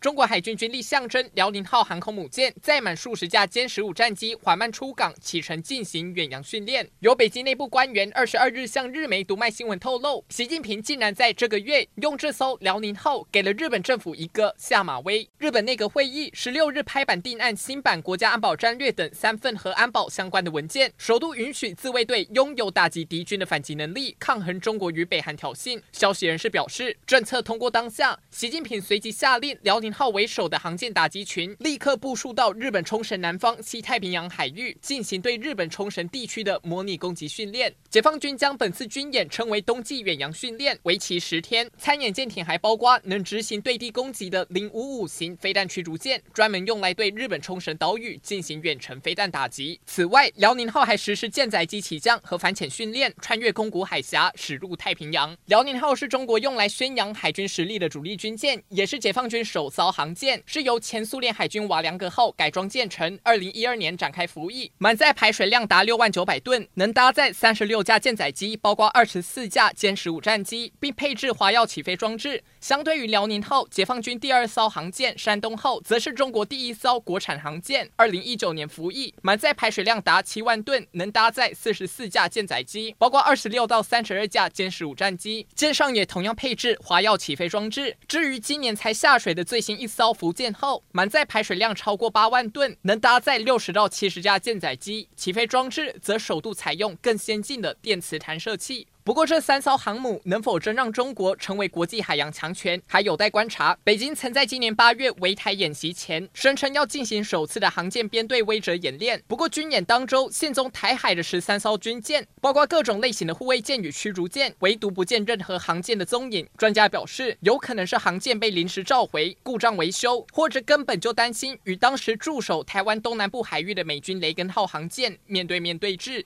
中国海军军力象征辽宁号航空母舰载满数十架歼十五战机缓慢出港启程进行远洋训练。有北京内部官员二十二日向日媒读卖新闻透露，习近平竟然在这个月用这艘辽宁号给了日本政府一个下马威。日本内阁会议十六日拍板定案新版国家安保战略等三份和安保相关的文件，首度允许自卫队拥有打击敌军的反击能力，抗衡中国与北韩挑衅。消息人士表示，政策通过当下，习近平随即下令辽宁。号为首的航舰打击群立刻部署到日本冲绳南方西太平洋海域，进行对日本冲绳地区的模拟攻击训练。解放军将本次军演称为冬季远洋训练，为期十天。参演舰艇还包括能执行对地攻击的零五五型飞弹驱逐舰，专门用来对日本冲绳岛屿进行远程飞弹打击。此外，辽宁号还实施舰载机起降和反潜训练，穿越宫古海峡驶入太平洋。辽宁号是中国用来宣扬海军实力的主力军舰，也是解放军首次艘航舰，是由前苏联海军瓦良格号改装建成，二零一二年展开服役，满载排水量达六万九百吨，能搭载三十六架舰载机，包括二十四架歼十五战机，并配置滑跃起飞装置。相对于辽宁号，解放军第二艘航舰山东号，则是中国第一艘国产航舰，二零一九年服役，满载排水量达七万吨，能搭载四十四架舰载机，包括二十六到三十二架歼十五战机，舰上也同样配置滑跃起飞装置。至于今年才下水的最新一艘。福建号满载排水量超过八万吨，能搭载六十到七十架舰载机，起飞装置则首度采用更先进的电磁弹射器。不过，这三艘航母能否真让中国成为国际海洋强权，还有待观察。北京曾在今年八月围台演习前，声称要进行首次的航舰编队威慑演练。不过，军演当中现中台海的十三艘军舰，包括各种类型的护卫舰与驱逐舰，唯独不见任何航舰的踪影。专家表示，有可能是航舰被临时召回、故障维修，或者根本就担心与当时驻守台湾东南部海域的美军雷根号航舰面对面对峙。